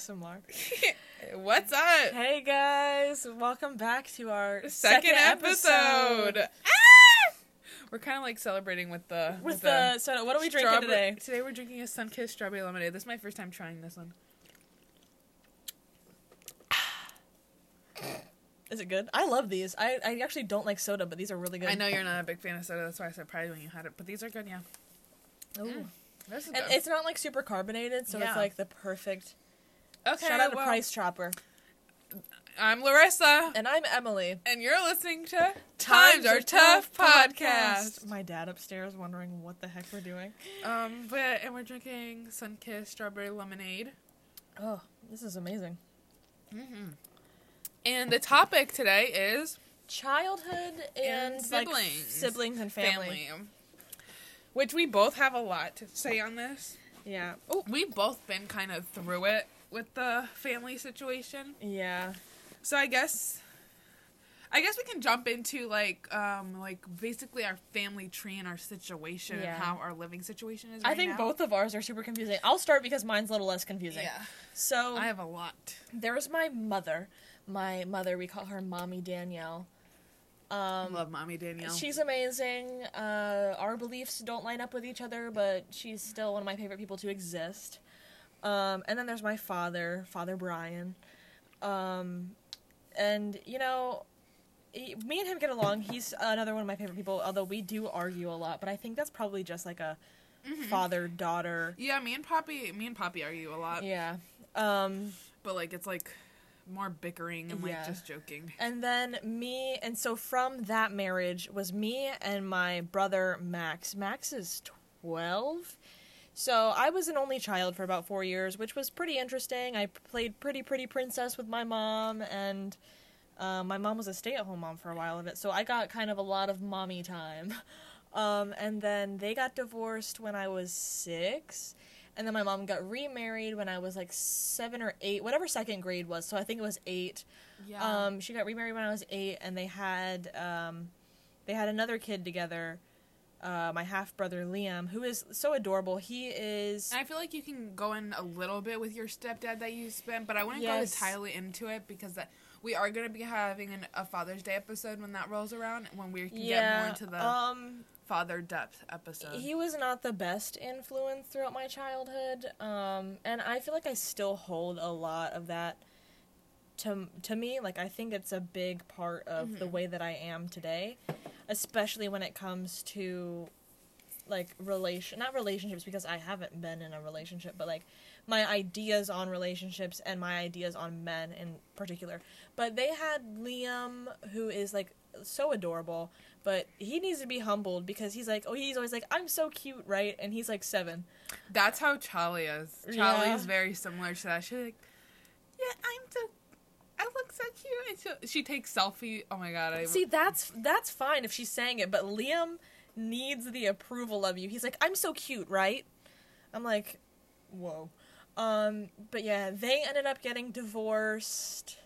ASMR. What's up? Hey guys, welcome back to our Second, episode. episode. Ah! We're kind of like celebrating with the With the so what are we drinking today? Today we're drinking a Sunkist strawberry lemonade. This is my first time trying this one. Is it good? I love these. I, I actually don't like soda, but these are really good. I know you're not a big fan of soda, that's why I said probably when you had it, but these are good, yeah. Ooh. Mm. This is And good. it's not like super carbonated, so Yeah. it's like the perfect. Okay. Shout out to Price Chopper. I'm Larissa, And I'm Emily. and you're listening to Times Are Tough podcast. My dad upstairs wondering what the heck we're doing. Um, but and we're drinking Sunkist strawberry lemonade. Oh, this is amazing. Mm-hmm. And the topic today is Childhood and, And like, siblings. siblings and family. family. Which we both have a lot to say on this. Yeah. Oh, we've both been kind of through it with the family situation. Yeah. So I guess I guess we can jump into like um like basically our family tree and our situation Yeah. and how our living situation is I think now. both of ours are super confusing. I'll start because mine's a little less confusing. Yeah. So I have a lot. there's my mother. My mother, we call her Mommy Danielle. Um, love mommy Danielle. she's amazing. Uh, our beliefs don't line up with each other, but she's still one of my favorite people to exist. Um, and then there's my father, Father Brian. Um, and you know, he- me and him get along. He's another one of my favorite people. Although we do argue a lot, but I think that's probably just like a Mm-hmm. father daughter. yeah, me and Poppy me and Poppy argue a lot. Yeah. Um, But like it's like more bickering and like Yeah. just joking. And then me, and so from that marriage was me and my brother Max. Max is 12. So I was an only child for about four years, which was pretty interesting. I played Pretty Pretty Princess with my mom, and uh, my mom was a stay at home mom for a while of it. So I got kind of a lot of mommy time. Um, and then they got divorced when I was six. And then my mom got remarried when I was like seven or eight, whatever second grade was. So I think it was eight. Yeah. Um, she got remarried when I was eight, and they had um, they had another kid together. Uh, my half brother Liam, who is so adorable. He is And I feel like you can go in a little bit with your stepdad that you spent, but I wouldn't Yes. go entirely into it because that we are going to be having an, a Father's Day episode when that rolls around, when we can get more into the um father depth episode. he was not the best influence throughout my childhood. Um, and I feel like I still hold a lot of that to to me. Like I think it's a big part of the Mhm. way that I am today, especially when it comes to like relation not relationships because I haven't been in a relationship, but like my ideas on relationships and my ideas on men in particular. But they had Liam who is like so adorable, but he needs to be humbled because he's like, oh, he's always like, I'm so cute, right? And he's like seven. That's how Charlie is. Yeah. Charlie is very similar to that. She's like, yeah, I'm so, I look so cute. And she, she takes selfie. Oh my god, I See, that's that's fine if she's saying it, but Liam needs the approval of you. He's like, I'm so cute, right? I'm like, whoa. Um, but yeah, they ended up getting divorced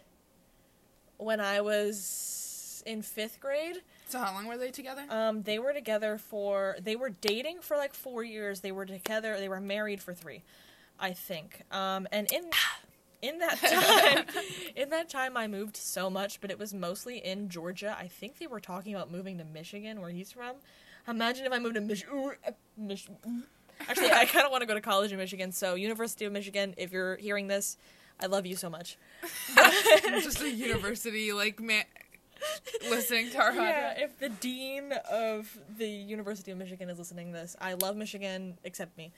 when I was in fifth grade. So how long were they together? Um, they were together for they were dating for like four years. They were together. They were married for three, I think. Um, and in in that time, in that time, I moved so much, but it was mostly in Georgia. I think they were talking about moving to Michigan, where he's from. Imagine if I moved to Michigan. Mich- Actually, I kind of want to go to college in Michigan. So, University of Michigan, if you're hearing this, I love you so much. just a university like man listening to our Yeah, if the dean of the University of Michigan is listening to this, I love Michigan, except me.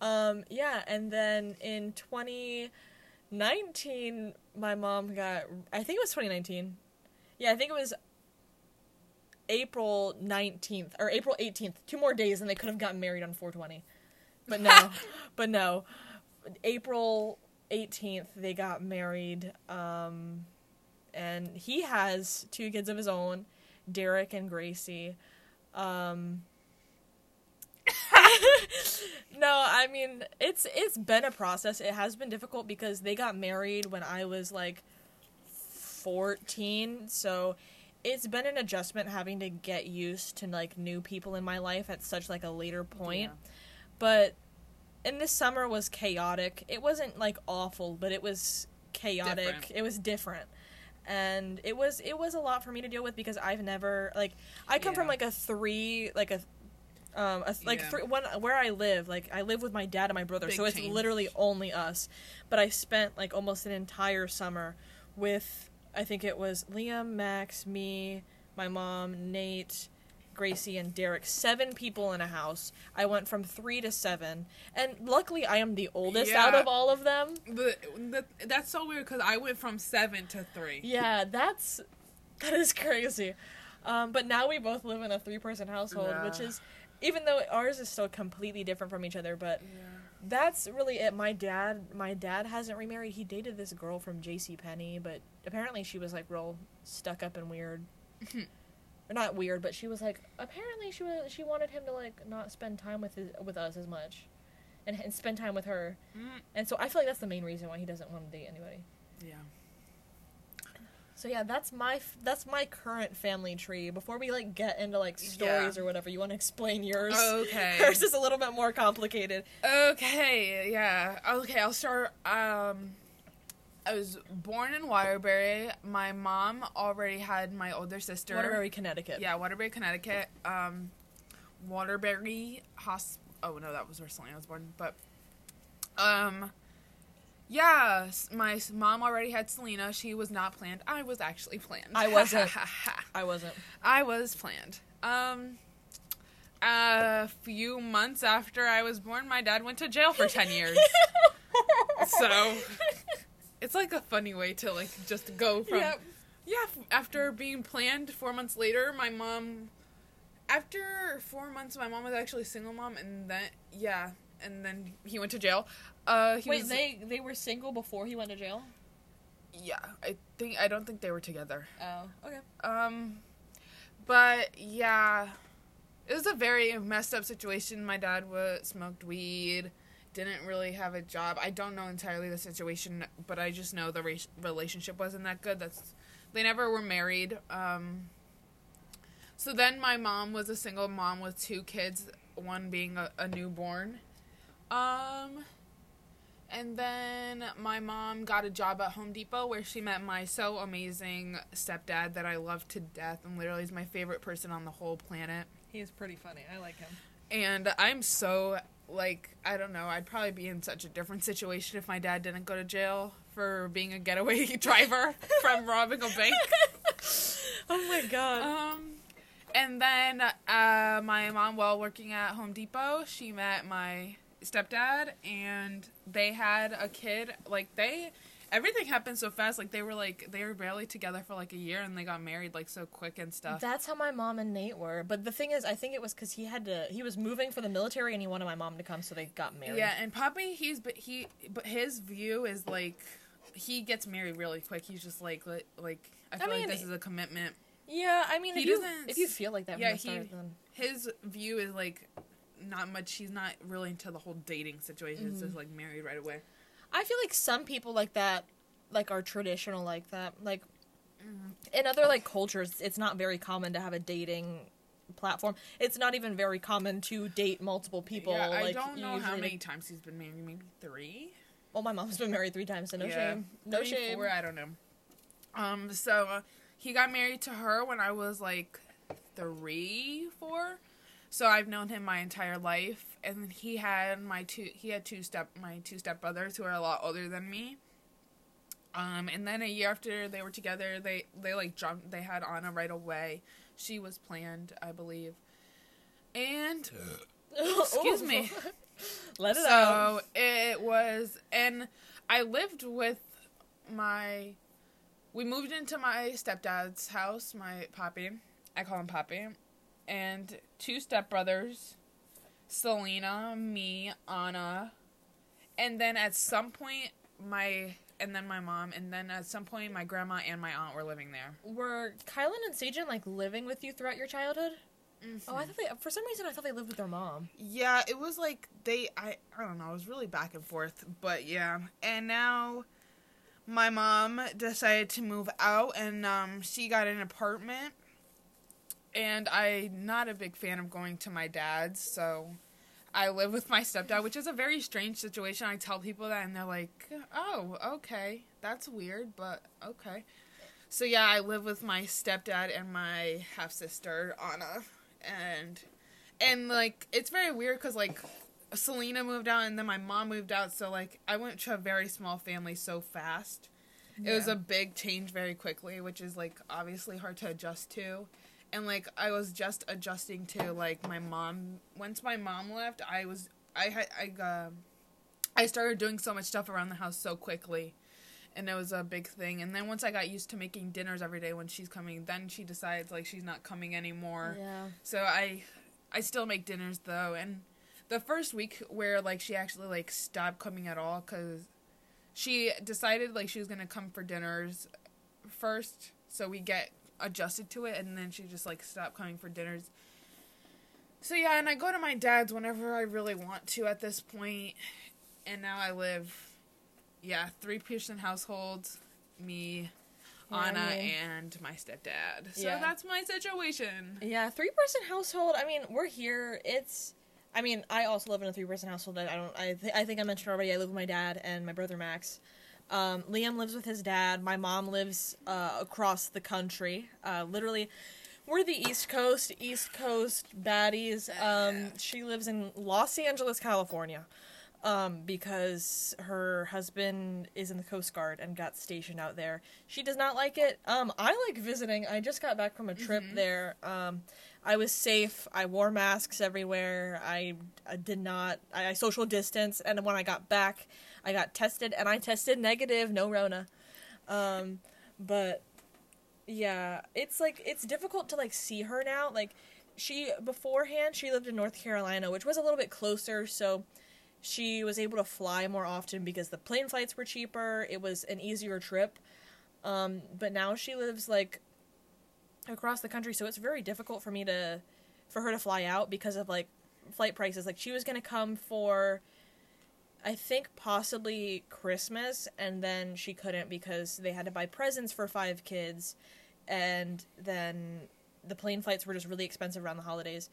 Um, yeah, and then in 2019, my mom got, I think it was 2019. Yeah, I think it was April 19th, or April 18th. Two more days and they could have gotten married on 420. But no, but no. April 18th, they got married. Um, and he has two kids of his own, Derek and Gracie. Um, no, I mean it's it's been a process. It has been difficult because they got married when I was like 14, so it's been an adjustment having to get used to like new people in my life at such like a later point. Yeah. But and this summer was chaotic. It wasn't like awful, but it was chaotic. Different. It was different. And it was it was a lot for me to deal with because I've never like I come from like a three like a um a, like Yeah. three, one where I live like I live with my dad and my brother Big so it's change. literally only us but I spent like almost an entire summer with I think it was Liam, Max, me, my mom, Nate, Gracie, and Derek. Seven people in a house. I went from three to seven, and luckily I am the oldest Yeah. out of all of them. The, the, that's so weird because I went from seven to three. Yeah, that's that is crazy. Um, but now we both live in a three-person household, which is even though ours is still completely different from each other, but that's really it. My dad, my dad hasn't remarried. He dated this girl from J.C. Penney, but apparently she was like real stuck up and weird. or not weird, but she was like apparently she was she wanted him to like not spend time with his, with us as much, and, and spend time with her. Mm, And so I feel like that's the main reason why he doesn't want to date anybody. yeah. So yeah, that's my f- that's my current family tree. Before we like get into like stories Yeah. or whatever, you want to explain yours? Okay. Hers is a little bit more complicated. Okay, yeah. Okay, I'll start. Um, I was born in Waterbury. My mom already had my older sister. Waterbury, Connecticut. Yeah, Waterbury, Connecticut. Um, Waterbury Hosp. Oh no, that was where Selena was born. But, um, yeah, my mom already had Selena. She was not planned. I was actually planned. I wasn't. I wasn't. I was planned. Um, a few months after I was born, my dad went to jail for ten years. so it's like a funny way to like just go from Yep. yeah. After being planned, four months later, my mom. After four months, my mom was actually a single mom, and then yeah, and then he went to jail. Uh, he Wait, was, they they were single before he went to jail. yeah. I think I don't think they were together. Oh, okay. Um, but yeah, it was a very messed up situation. My dad was smoked weed, didn't really have a job. I don't know entirely the situation, but I just know the re- relationship wasn't that good. That's they never were married. Um, so then my mom was a single mom with two kids, one being a, a newborn. Um. And then my mom got a job at Home Depot where she met my so amazing stepdad that I love to death and literally is my favorite person on the whole planet. He is pretty funny. I like him. And I'm so like I don't know, I'd probably be in such a different situation if my dad didn't go to jail for being a getaway driver from robbing a bank. Oh my god. Um, and then uh, my mom, while working at Home Depot, she met my stepdad, and they had a kid. Like they, everything happened so fast. Like they were like they were barely together for like a year, and they got married like so quick and stuff. That's how my mom and Nate were. But the thing is, I think it was because he had to. He was moving for the military, and he wanted my mom to come, so they got married. yeah, and Poppy, he's but he, but his view is like he gets married really quick. He's just like li- like I feel mean, like this is a commitment. Yeah, I mean, He if you, doesn't if you feel like that yeah, he- start, then His view is like not much. She's not really into the whole dating situation. It's just like married right away. I feel like some people like that, like are traditional like that. Like in other like cultures, it's not very common to have a dating platform. It's not even very common to date multiple people. Yeah, I like, don't know how many times he's been married. Maybe three. Well, my mom's been married three times, so no Yeah, shame. No three, shame. Four, I don't know. Um. So uh, he got married to her when I was like three, four. So I've known him my entire life, and he had my two. He had two step my two step brothers who are a lot older than me. Um, and then a year after they were together, they they like jumped. They had Anna right away. She was planned, I believe. And excuse me. Let it out. So it was, and I lived with my. We moved into my stepdad's house, my poppy. I call him Poppy, and two stepbrothers, Selena, me, Anna, and then at some point my and then my mom, and then at some point my grandma and my aunt were living there. Were Kylan and Sajin like living with you throughout your childhood? Mm-hmm. Oh, I thought they. For some reason, I thought they lived with their mom. Yeah, it was like they I I don't know, it was really back and forth, but yeah. And now my mom decided to move out and um she got an apartment. And I'm not a big fan of going to my dad's, so I live with my stepdad, which is a very strange situation. I tell people that, and they're like, "Oh, okay, that's weird, but okay." So yeah, I live with my stepdad and my half sister Anna, and and like it's very weird because like Selena moved out and then my mom moved out, so like I went to a very small family so fast. It was a big change very quickly, which is like obviously hard to adjust to. And like I was just adjusting to like my mom. Once my mom left, I was I had I uh, I started doing so much stuff around the house so quickly, and it was a big thing. And then once I got used to making dinners every day when she's coming, then she decides like she's not coming anymore. Yeah. So I I still make dinners though, and the first week where like she actually like stopped coming at all cuz she decided like she was going to come for dinners first so we get adjusted to it and then she just like stopped coming for dinners. So yeah, and I go to my dad's whenever I really want to at this point. And now I live yeah, three person households, me, Anna and my stepdad. So Yeah. that's my situation. Yeah, three person household. I mean, we're here. It's. I mean, I also live in a three person household. I don't. I th- I think I mentioned already. I live with my dad and my brother Max. Um, Liam lives with his dad. My mom lives uh, across the country. Uh, literally, we're the East Coast. East Coast baddies. Um, she lives in Los Angeles, California. Um, because her husband is in the Coast Guard and got stationed out there. She does not like it. Um, I like visiting. I just got back from a trip there. Um, I was safe. I wore masks everywhere. I, I did not. I, I social distance. And when I got back, I got tested, and I tested negative. No Rona. Um, but yeah, it's like it's difficult to like see her now. Like she beforehand, she lived in North Carolina, which was a little bit closer, so she was able to fly more often because the plane flights were cheaper. It was an easier trip. Um, but now she lives like across the country, so it's very difficult for me to for her to fly out because of like flight prices. Like she was gonna come for I think possibly Christmas and then she couldn't because they had to buy presents for five kids and then the plane flights were just really expensive around the holidays.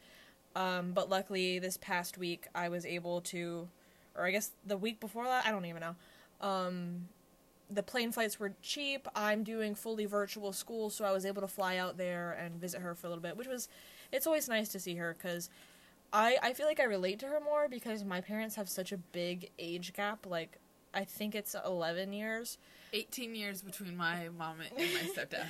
Um, but luckily this past week I was able to or I guess the week before that, I don't even know. Um, the plane flights were cheap. I'm doing fully virtual school, so I was able to fly out there and visit her for a little bit, which was it's always nice to see her cuz I I feel like I relate to her more because my parents have such a big age gap, like I think it's 11 years. 18 years between my mom and my stepdad.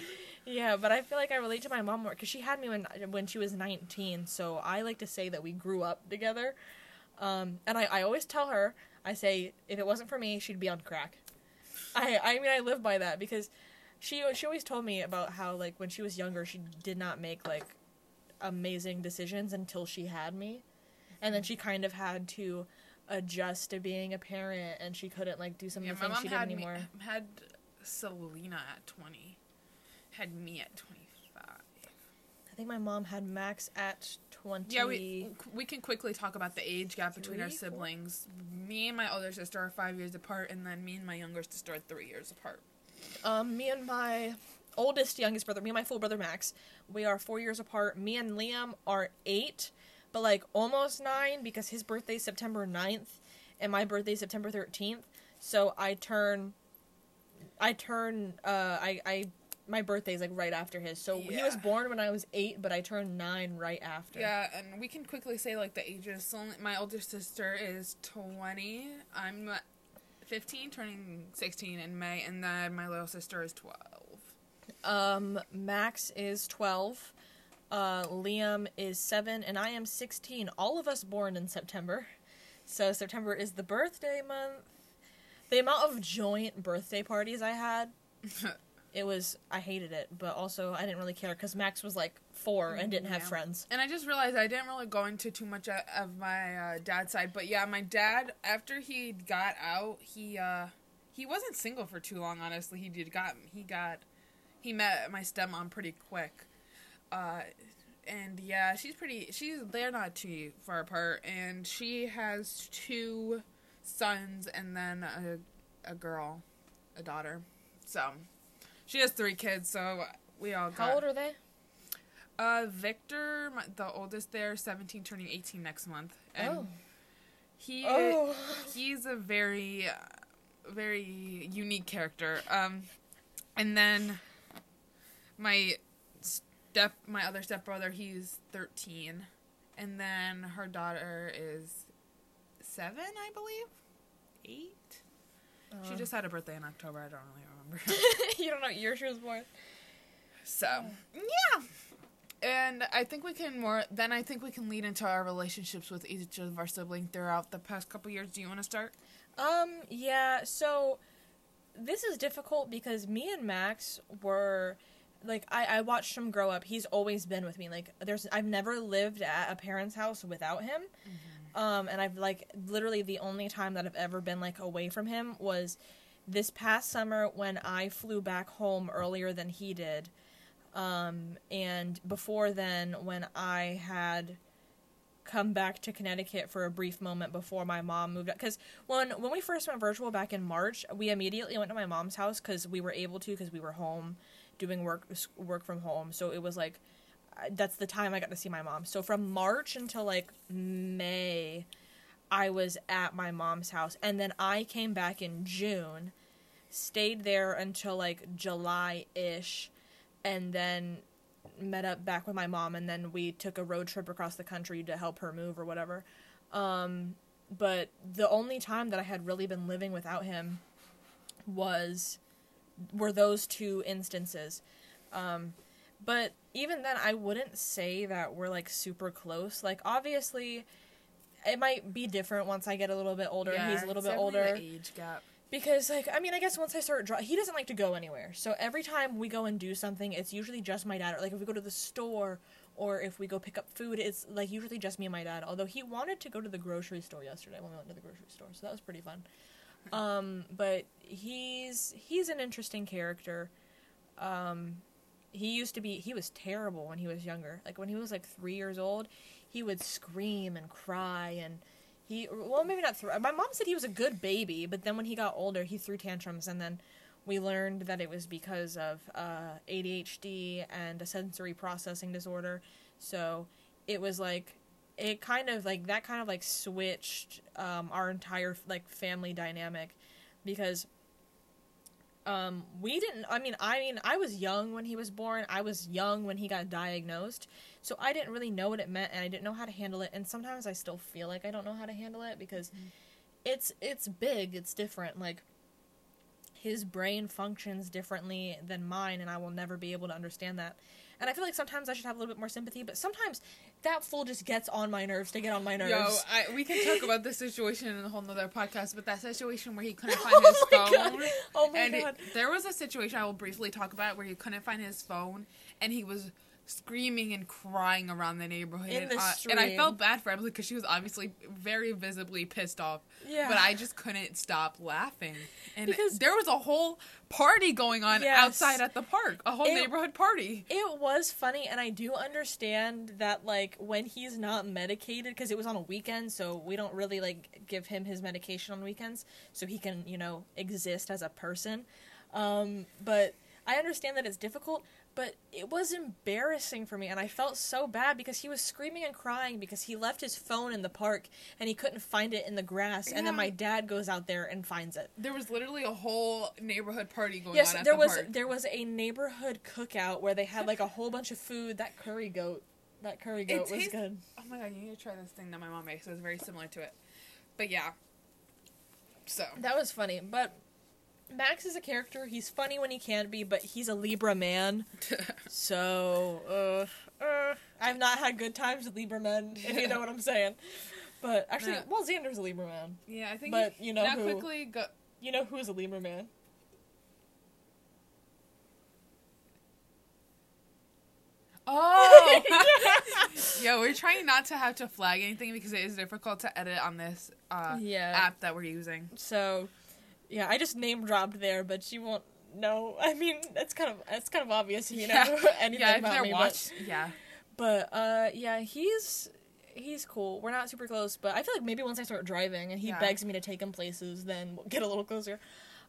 Yeah, but I feel like I relate to my mom more because she had me when when she was 19. So I like to say that we grew up together. Um, and I, I always tell her, I say, if it wasn't for me, she'd be on crack. I I mean I live by that because she she always told me about how like when she was younger she did not make like amazing decisions until she had me, and then she kind of had to adjust to being a parent and she couldn't like do some Yeah, of the things she did had me, anymore. had Selena at 20, had me at 25. I think my mom had Max at 20. Yeah, we we can quickly talk about the age gap between our Three, four? siblings. Me and my older sister are five years apart, and then me and my younger sister are three years apart. Um, me and my oldest youngest brother, me and my full brother Max, we are four years apart. Me and Liam are eight, but like almost nine because his birthday's September 9th and my birthday's September 13th. So I turn, I turn, uh, I, I, my birthday's like right after his. So he was born when I was eight, but I turned nine right after. Yeah, and we can quickly say like the ages. So my older sister is 20. I'm 15, turning 16 in May, and then my little sister is 12. Um, Max is 12. Uh, Liam is 7, and I am 16. All of us born in September. So September is the birthday month. The amount of joint birthday parties I had, it was, I hated it, but also I didn't really care because Max was like four and didn't have friends. And I just realized I didn't really go into too much of- of my uh, dad's side, but yeah, my dad after he got out, he uh he wasn't single for too long. Honestly, he did got he got he met my stepmom pretty quick, uh, and yeah, she's pretty. She's they're not too far apart, and she has two sons and then a a girl, a daughter. So she has three kids. So we all got. How old are they? Uh, Victor, my, the oldest there, 17, turning 18 next month. And Oh. He Oh. he's a very very unique character. Um, and then my step my other stepbrother he's 13 and then her daughter is 7 i believe? 8 she Uh. just had a birthday in october i don't really remember. You don't know what year she was born. so yeah. And i think we can more then i think we can lead into our relationships with each of our siblings throughout the past couple years. Do you want to start? Um, yeah, so this is difficult because me and Max were like I, I watched him grow up. He's always been with me. Like there's I've never lived at a parent's house without him. Um, and I've like literally the only time that I've ever been like away from him was this past summer when I flew back home earlier than he did. Um, and before then when I had come back to Connecticut for a brief moment before my mom moved up. Because when when we first went virtual back in March, we immediately went to my mom's house because we were able to because we were home doing work work from home. So it was like that's the time I got to see my mom. So from March until like May, I was at my mom's house, and then I came back in June, stayed there until like July ish, and then met up back with my mom and then we took a road trip across the country to help her move or whatever. Um, but the only time that I had really been living without him was were those two instances. Um, but even then I wouldn't say that we're like super close. Like obviously it might be different once I get a little bit older. Yeah, He's a little bit older. age gap. Because like i mean i guess once i start dri- he doesn't like to go anywhere. So every time we go and do something it's usually just my dad. Or like if we go to the store or if we go pick up food it's like usually just me and my dad. Although he wanted to go to the grocery store yesterday when we went to the grocery store. So that was pretty fun um but he's he's an interesting character. Um he used to be he was terrible when he was younger. Like when he was like three years old he would scream and cry and he well maybe not my mom said he was a good baby but then when he got older he threw tantrums. And then we learned that it was because of uh, adhd and a sensory processing disorder. So it was like it kind of like that kind of like switched um, our entire like family dynamic because um we didn't i mean i mean i was young when he was born. I was young when he got diagnosed. So i didn't really know what it meant and i didn't know how to handle it. And sometimes i still feel like i don't know how to handle it because it's it's big. It's different. Like his brain functions differently than mine and i will never be able to understand that and i feel like sometimes i should have a little bit more sympathy but sometimes that fool just gets on my nerves to get on my nerves Yo, I, we can talk about this situation in a whole nother podcast, but that situation where he couldn't find his Oh my phone. God. Oh my and it- God. there was a situation I will briefly talk about where he couldn't find his phone and he was screaming and crying around the neighborhood. In the uh, and I felt bad for Emily because she was obviously very visibly pissed off. Yeah. But I just couldn't stop laughing. And Because- there was a whole party going on Yes. outside at the park, a whole It- neighborhood party. It was funny, and I do understand that, like, when he's not medicated, because it was on a weekend, so we don't really, like, give him his medication on weekends, so he can, you know, exist as a person. Um, but I understand that it's difficult, but it was embarrassing for me, and I felt so bad because he was screaming and crying because he left his phone in the park and he couldn't find it in the grass, and then my dad goes out there and finds it. There was literally a whole neighborhood party going Yes, on at there the was park. there was a neighborhood cookout where they had like a whole bunch of food. That curry goat, that curry goat was tastes- good. Oh my god, you need to try this thing that my mom makes. It's very similar to it. But yeah. So. That was funny, but Max is a character. He's funny when he can be, but he's a Libra man. So, uh, uh, I've not had good times with Libra men, if you know what I'm saying. But actually, Yeah. well, Xander's a Libra man. yeah, I think. But, you know who- quickly go. You know who's a Libra man? Oh. Yo, we're trying not to have to flag anything because it is difficult to edit on this uh, Yeah. app that we're using. So, yeah, I just name dropped there, but she won't know. I mean, it's kind of it's kind of obvious, you know, Yeah. anything yeah, about but- watched, yeah. But uh yeah, he's he's cool. We're not super close, but I feel like maybe once I start driving and he Yeah. begs me to take him places, then we'll get a little closer.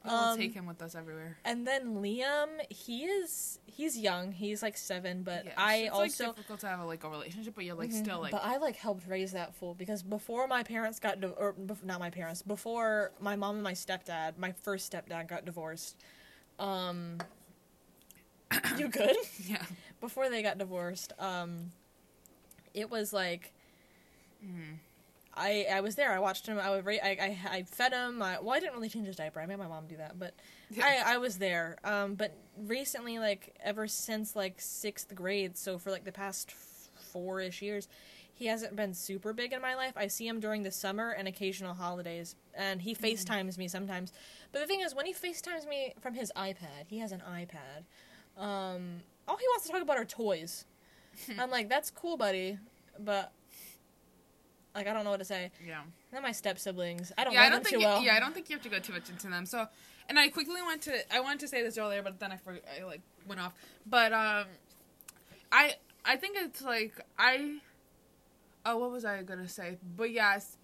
We'll Um, take him with us everywhere. And then Liam, he is he's young. He's like seven, but Yes, I it's also like difficult to have a, like a relationship, but you're like Mhm. still like But I like helped raise that fool because before my parents got di- or bef- not my parents, before my mom and my stepdad, my first stepdad got divorced. Um You good? yeah. Before they got divorced, um it was like Mm. I I was there. I watched him. I would ra- I, I I fed him. I, well, I didn't really change his diaper. I made my mom do that, but I I was there. Um, but recently, like ever since like sixth grade, so for like the past four ish years, he hasn't been super big in my life. I see him during the summer and occasional holidays, and he FaceTimes me sometimes. But the thing is, when he FaceTimes me from his iPad, he has an iPad. Um, all he wants to talk about are toys. I'm like, that's cool, buddy, but like I don't know what to say. Yeah. Not my step siblings. I don't yeah, know I don't them think too you, well. yeah, I don't think you have to go too much into them. So, and I quickly went to I wanted to say this earlier, but then I for, I like went off. But um, I I think it's like I oh what was I gonna say? But yes,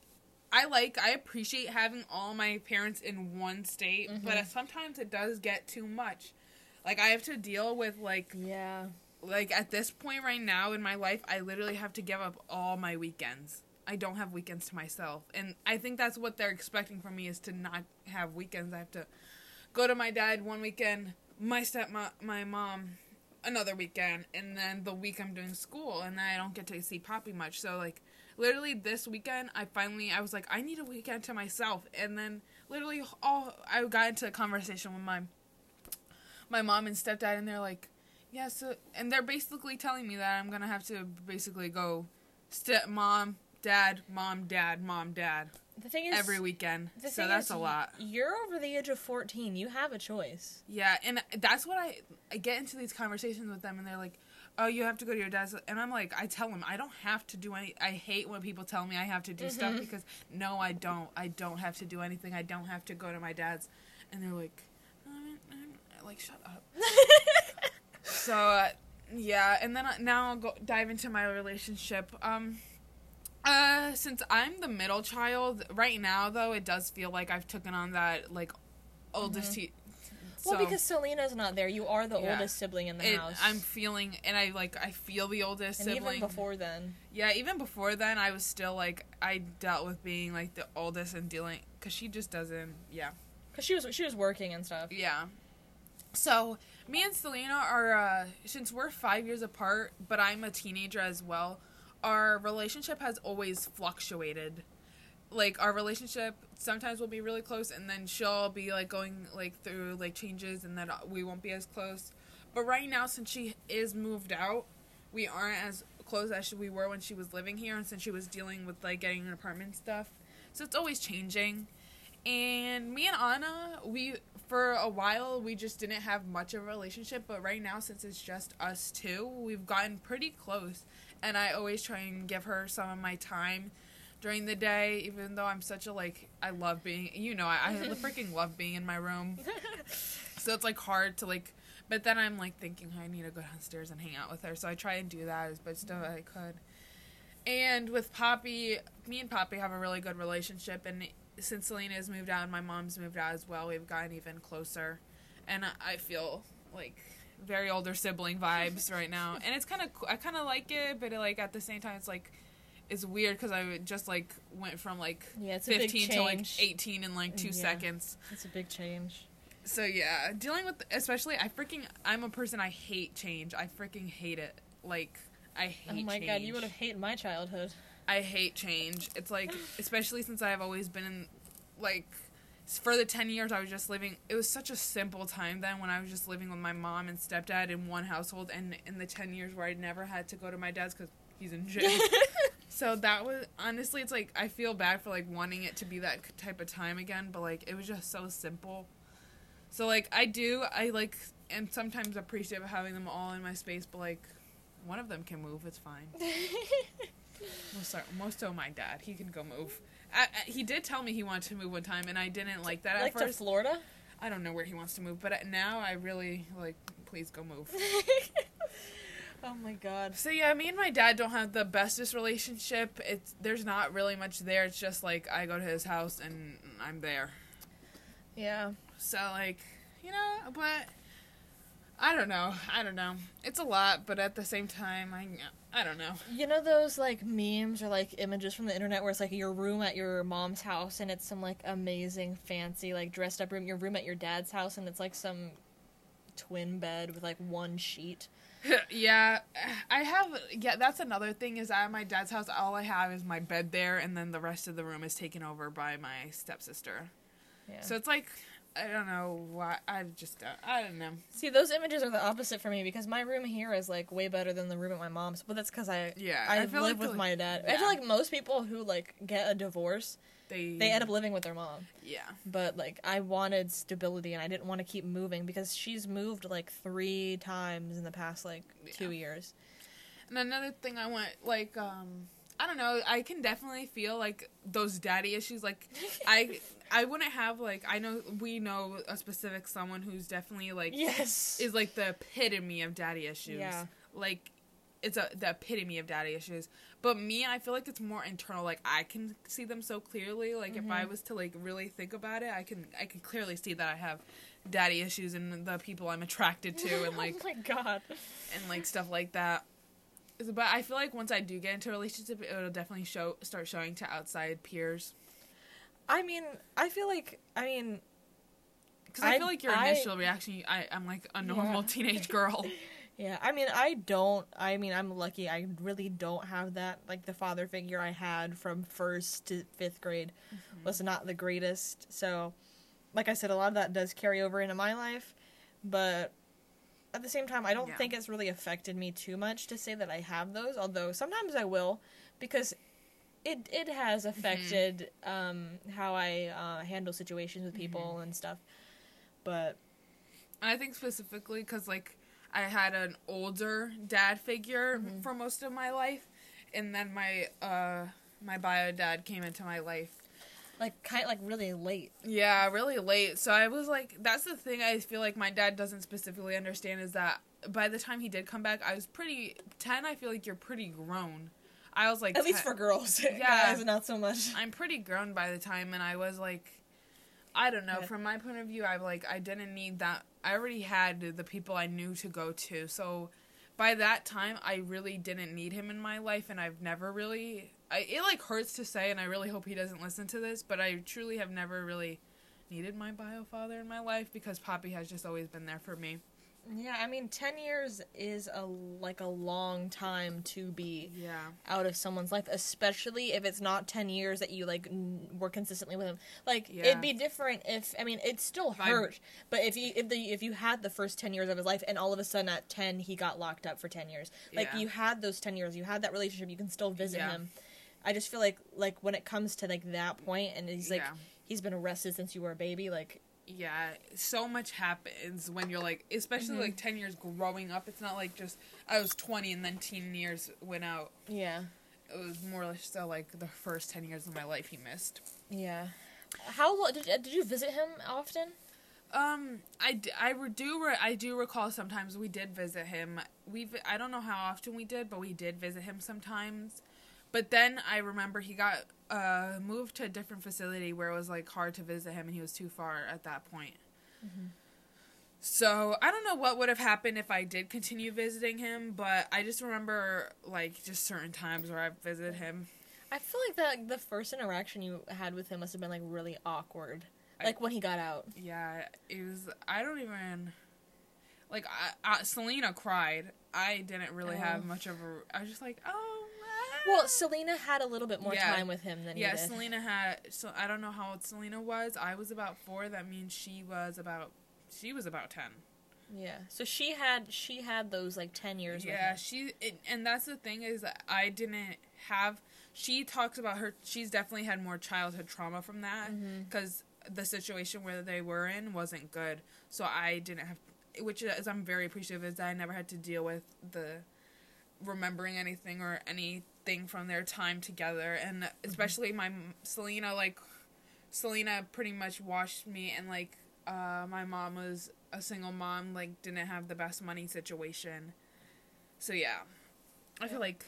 I like I appreciate having all my parents in one state, but Mhm. sometimes it does get too much. Like I have to deal with like Yeah. like at this point right now in my life, I literally have to give up all my weekends. I don't have weekends to myself, and I think that's what they're expecting from me is to not have weekends. I have to go to my dad one weekend, my step my mom another weekend, and then the week I'm doing school, and then I don't get to see Poppy much. So like literally this weekend, I finally I was like I need a weekend to myself, and then literally all I got into a conversation with my my mom and stepdad, and they're like yeah, so and they're basically telling me that I'm gonna have to basically go step mom, dad, mom, dad, mom, dad The thing is, every weekend. the So that's is, a lot. You're over the age of 14. You have a choice. Yeah, and that's what I I get into these conversations with them, and they're like, "Oh, you have to go to your dad's," and I'm like, I tell them I don't have to do any. I hate when people tell me I have to do stuff Mhm. because no, I don't. I don't have to do anything. I don't have to go to my dad's, and they're like, "Um, um," like shut up. so uh, yeah, and then now I'll go dive into my relationship. Um, uh, since I'm the middle child right now, though, it does feel like I've taken on that like oldest. Mhm. Te- well, because Selena's not there. You are the Yeah. oldest sibling in the it, house. I'm feeling, and I like I feel the oldest and sibling. even before then. yeah, even before then, I was still like I dealt with being like the oldest and dealing because she just doesn't. Yeah, Because she was she was working and stuff. yeah. So me and Selena are uh, since we're five years apart, but I'm a teenager as well. Our relationship has always fluctuated. Like our relationship sometimes will be really close, and then she'll be like going like through like changes, and then we won't be as close. But right now, since she is moved out, we aren't as close as we were when she was living here, and since she was dealing with like getting an apartment stuff. So it's always changing. And me and Anna, we for a while we just didn't have much of a relationship, but right now since it's just us two, we've gotten pretty close. And I always try and give her some of my time during the day, even though I'm such a like I love being you know, I, I freaking love being in my room. So it's like hard to like but then I'm like thinking I need to go downstairs and hang out with her. So I try and do that as best as I could. And with Poppy, me and Poppy have a really good relationship and since Selena has moved out and my mom's moved out as well, we've gotten even closer. And I- I feel like very older sibling vibes right now. And it's kind of I kind of like it, but like at the same time it's like it's weird because I just like went from like Yeah, it's a big 15 to like 18 in like two Yeah. seconds. It's a big change. So yeah, dealing with especially I freaking I'm a person I hate change. I freaking hate it. Like I oh hate. oh my change. god, you would have hated my childhood. I hate change. It's like especially since I've always been in like for the 10 years I was just living it was such a simple time then when I was just living with my mom and stepdad in one household and in the 10 years where I never had to go to my dad's cuz he's in jail. so that was honestly it's like I feel bad for like wanting it to be that type of time again, but like it was just so simple. So like I do I like am sometimes appreciative of having them all in my space, but like one of them can move, it's fine. Most so, most so my dad, he can go move. I, I, he did tell me he wanted to move one time, and I didn't like that at like to first. Florida. I don't know where he wants to move, but now I really like. Please go move. oh my god. So yeah, me and my dad don't have the bestest relationship. It's there's not really much there. It's just like I go to his house and I'm there. Yeah. So like, you know, but I don't know. I don't know. It's a lot, but at the same time, I I don't know. You know those like memes or like images from the internet where it's like your room at your mom's house and it's some like amazing fancy like dressed up room. Your room at your dad's house and it's like some twin bed with like one sheet. yeah, I have. Yeah, that's another thing. Is at my dad's house, all I have is my bed there, and then the rest of the room is taken over by my stepsister. Yeah. So it's like I don't know why. I just don't, I don't know. See, those images are the opposite for me because my room here is like way better than the room at my mom's. But that's because I Yeah, I, I live like with the- my dad. I feel like most people who like get a divorce, They they end up living with their mom. Yeah. But like I wanted stability and I didn't want to keep moving because she's moved like three times in the past like two years. And another thing I want, like, um, I don't know. I can definitely feel like those daddy issues. Like, I, I wouldn't have like I know we know a specific someone who's definitely like Yes. is like the epitome of daddy issues. Yeah. Like, it's a the epitome of daddy issues. But me, I feel like it's more internal. Like I can see them so clearly. Like if I mm-hmm. was to like really think about it, I can I can clearly see that I have daddy issues and the people I'm attracted to and like oh my god. and like stuff like that. But I feel like once I do get into a relationship, it'll definitely show start showing to outside peers. I mean, I feel like I mean, Because I, I- feel like your I- initial reaction, I, I'm like a normal Yeah. teenage girl. yeah. I mean, I don't. I mean, I'm lucky. I really don't have that. Like the father figure I had from first to fifth grade Mm-hmm. was not the greatest. So, like I said, a lot of that does carry over into my life, but. At the same time, I don't Yeah. think it's really affected me too much to say that I have those. Although sometimes I will, because it it has Mm-hmm. affected um, how I uh, handle situations with people Mm-hmm. and stuff. But I think specifically because like I had an older dad figure Mm-hmm. for most of my life, and then my uh my bio dad came into my life. like kind of like really late. Yeah, really late. So I was like, that's the thing I feel like my dad doesn't specifically understand is that by the time he did come back, I was pretty ten. I feel like you're pretty grown. I was like, At least for girls, Yeah. guys, not so much. I'm pretty grown by the time, and I was like, I don't know. Yeah. From my point of view, I like I didn't need that. I already had the people I knew to go to, so by that time, I really didn't need him in my life, and I've never really. I, it like hurts to say, and I really hope he doesn't listen to this, but I truly have never really needed my bio father in my life because Poppy has just always been there for me. Yeah, I mean, ten years is a like a long time to be Yeah. out of someone's life, especially if it's not ten years that you like n- were consistently with them. Like Yeah. it'd be different if I mean it still hurt, but if you if the if you had the first ten years of his life and all of a sudden at ten he got locked up for ten years, like Yeah. you had those ten years, you had that relationship, you can still visit Yeah. him. I just feel like like when it comes to like that point and he's like he's been arrested since you were a baby, like yeah so much happens when you're like especially Mm-hmm. like 10 years growing up it's not like just i was 20 and then teen years went out yeah, it was more or less so like the first 10 years of my life he missed yeah. How lo- did did you visit him often? um i, I do i do recall sometimes we did visit him we i don't know how often we did but we did visit him sometimes but then i remember he got uh moved to a different facility where it was like hard to visit him and he was too far at that point So I don't know what would have happened if I did continue visiting him, but I just remember like just certain times where I visited him. I feel like that the first interaction you had with him must have been like really awkward. I- Like when he got out. Yeah, it was. I don't even like. I, I, Selena cried. I didn't really Oh. have much of a. I was just like, oh. Ah." Well, Selena had a little bit more Yeah. time with him than yeah, did. Selena had. So I don't know how old Selena was. I was about four. That means she was about. She was about ten. Yeah. So she had she had those like ten years. Yeah, she it, and that's the thing is that I didn't have. She talks about her. She's definitely had more childhood trauma from that Mm-hmm. because the situation where they were in wasn't good. So I didn't have, which is I'm very appreciative is that I never had to deal with the remembering anything or anything from their time together, and especially my Selena like Selena pretty much watched me and like uh, my mom was a single mom, like didn't have the best money situation. So yeah, I feel like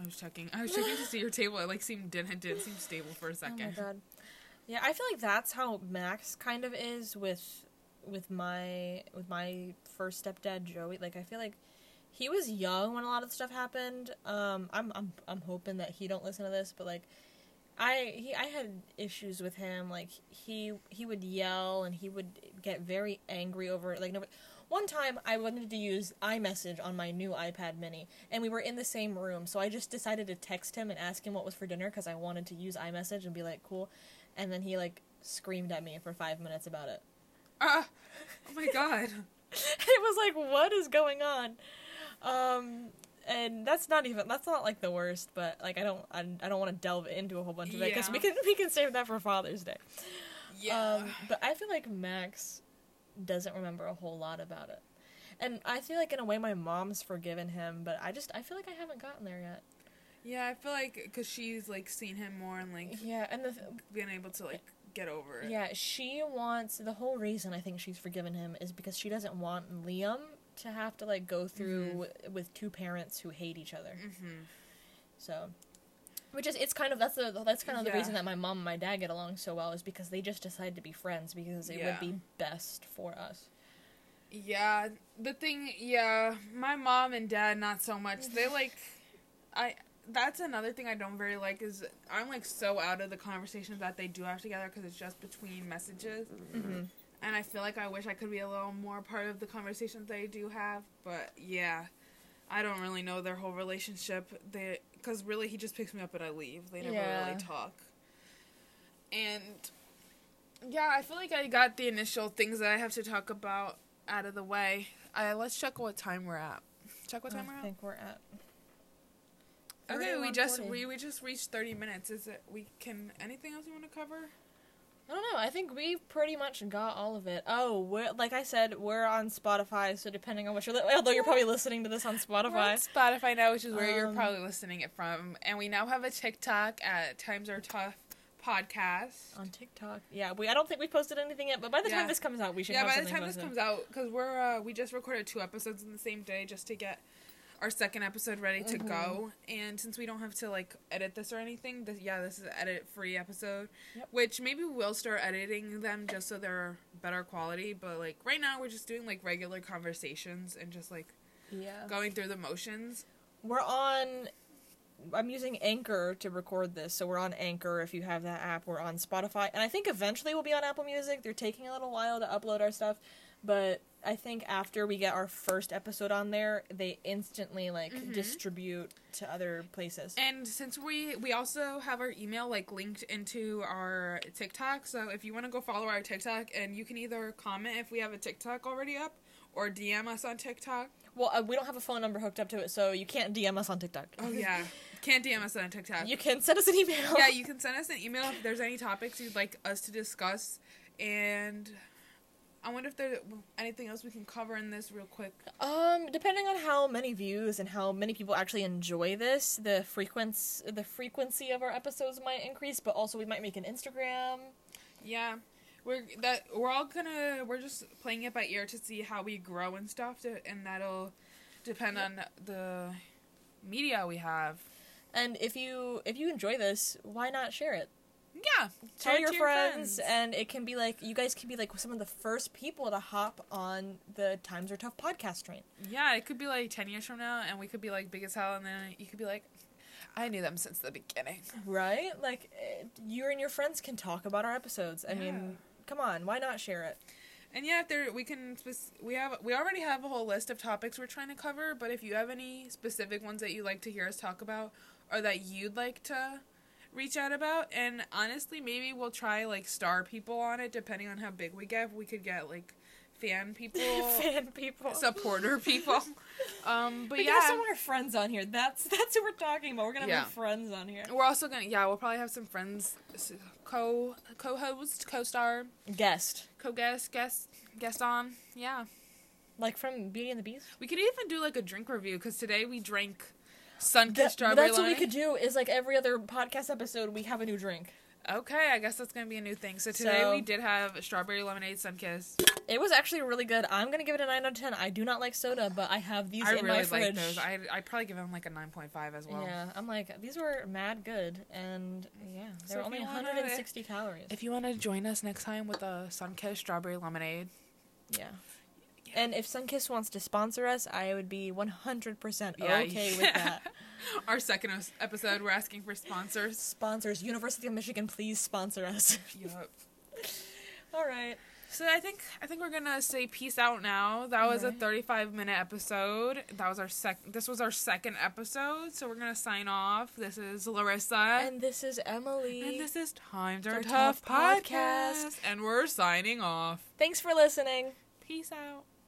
I was checking. I was checking to see your table. It like seemed didn't didn't seem stable for a Oh second. my god. Yeah, I feel like that's how Max kind of is with with my with my first stepdad Joey. Like I feel like he was young when a lot of stuff happened. Um I'm I'm I'm hoping that he don't listen to this, but like I he I had issues with him. Like he he would yell and he would get very angry over it. Like one time I wanted to use iMessage on my new iPad mini and we were in the same room. So I just decided to text him and ask him what was for dinner cuz I wanted to use iMessage and be like cool. And then he like screamed at me for 5 minutes about it. Ah, oh my god. it was like what is going on? Um and that's not even that's not like the worst, but like I don't I, I don't want to delve into a whole bunch of it because we can we can save that for Father's Day. Yeah. Um, but I feel like Max doesn't remember a whole lot about it, and I feel like in a way my mom's forgiven him, but I just I feel like I haven't gotten there yet. yeah, I feel like because she's like seen him more and like Yeah, and the th- been able to like get over it. yeah she wants the whole reason I think she's forgiven him is because she doesn't want Liam to have to like go through Mhm. w- with two parents who hate each other. Mm-hmm. So, which is it's kind of that's the that's kind of the reason that my mom and my dad get along so well is because they just decided to be friends because it Yeah. would be best for us. Yeah, the thing, yeah, my mom and dad not so much. They like, I. That's another thing I don't very like is I'm like so out of the conversations that they do have together because it's just between messages, Mm-hmm. And I feel like I wish I could be a little more part of the conversations they do have. But yeah, I don't really know their whole relationship. They because really he just picks me up and I leave. They never Yeah. really talk. And yeah, I feel like I got the initial things that I have to talk about out of the way. Uh, let's check what time we're at. Check what time I we're at. I think we're at. Okay, we just we, we just reached thirty minutes. Is it? We can anything else you want to cover? I don't know. I think we pretty much got all of it. Oh, we're, like I said, we're on Spotify, so depending on what you're, li- although you're probably listening to this on We're on Spotify. Spotify now, which is where you're Um, probably listening it from, and we now have a TikTok at Times Are Tough podcast. On TikTok, yeah. We I don't think we posted anything yet, but by the Yeah. time this comes out, we should. Yeah, by the time this comes out, because we're uh, we just recorded two episodes in the same day just to get our second episode ready to Mhm. go. And since we don't have to like edit this or anything, this, yeah, this is an edit free episode. Yep. Which maybe we'll start editing them just so they're better quality. But like right now, we're just doing like regular conversations and just like yeah. going through the motions. We're on. I'm using Anchor to record this, so we're on Anchor. If you have that app, we're on Spotify, and I think eventually we'll be on Apple Music. They're taking a little while to upload our stuff, but I think after we get our first episode on there, they instantly like Mhm. distribute to other places. And since we we also have our email like linked into our TikTok, so if you want to go follow our TikTok, and you can either comment if we have a TikTok already up, or DM us on TikTok. Well, uh, we don't have a phone number hooked up to it, so you can't DM us on TikTok. Oh yeah, can't DM us on TikTok. you can send us an email. yeah, you can send us an email if there's any topics you'd like us to discuss, and I wonder if there's anything else we can cover in this real quick. Um, depending on how many views and how many people actually enjoy this, the frequency the frequency of our episodes might increase, but also we might make an Instagram. Yeah, we're that we're all gonna we're just playing it by ear to see how we grow and stuff, to, and that'll depend on the media we have. And if you if you enjoy this, why not share it? Yeah, Tell it your to friends, and it can be like you guys can be like some of the first people to hop on the Times Are Tough podcast train. yeah, it could be like ten years from now, and we could be like big as hell, and then you could be like, I knew them since the beginning. Right? Like eh, you and your friends can talk about our episodes. I Yeah. mean, come on, why not share it? And yeah, if there we can we have we already have a whole list of topics we're trying to cover, but if you have any specific ones that you'd like to hear us talk about or that you'd like to reach out about, and honestly, maybe we'll try like star people on it depending on how big we get. We could get like fan people, Fan people. supporter people. Um, but we yeah, have some of our friends on here. That's that's who we're talking about. We're gonna Yeah. have friends on here. we're also gonna yeah, we'll probably have some friends co co-host, co-star, Guest, co-guest, guest guest on. Yeah. like from Beauty and the Beast. We could even do like a drink review because today we drank Sunkist That- strawberry that's what we could do. Is like every other podcast episode, we have a new drink. Okay, I guess that's gonna be a new thing. So today So- we did have strawberry lemonade Sunkist. It was actually really good. I'm gonna give it a nine out of ten. I do not like soda, but I have these I in really my like those. I I probably give them like a nine point five as well. yeah, I'm like these were mad good, and yeah, they're if only you wanna- 160 calories. If you want to join us next time with a Sunkist strawberry lemonade, yeah. And if Sunkist wants to sponsor us, I would be 100% Yeah, okay you- with that. our second episode, we're asking for sponsors. Sponsors, University of Michigan, please sponsor us. Yup. All right. So I think I think we're gonna say peace out now. That was a 35 minute episode. That was our sec. This was our second episode. So we're gonna sign off. This is Larissa. And this is Emily. And this is Times Are Tough Tough podcast. Podcast. And we're signing off. Thanks for listening. Peace out.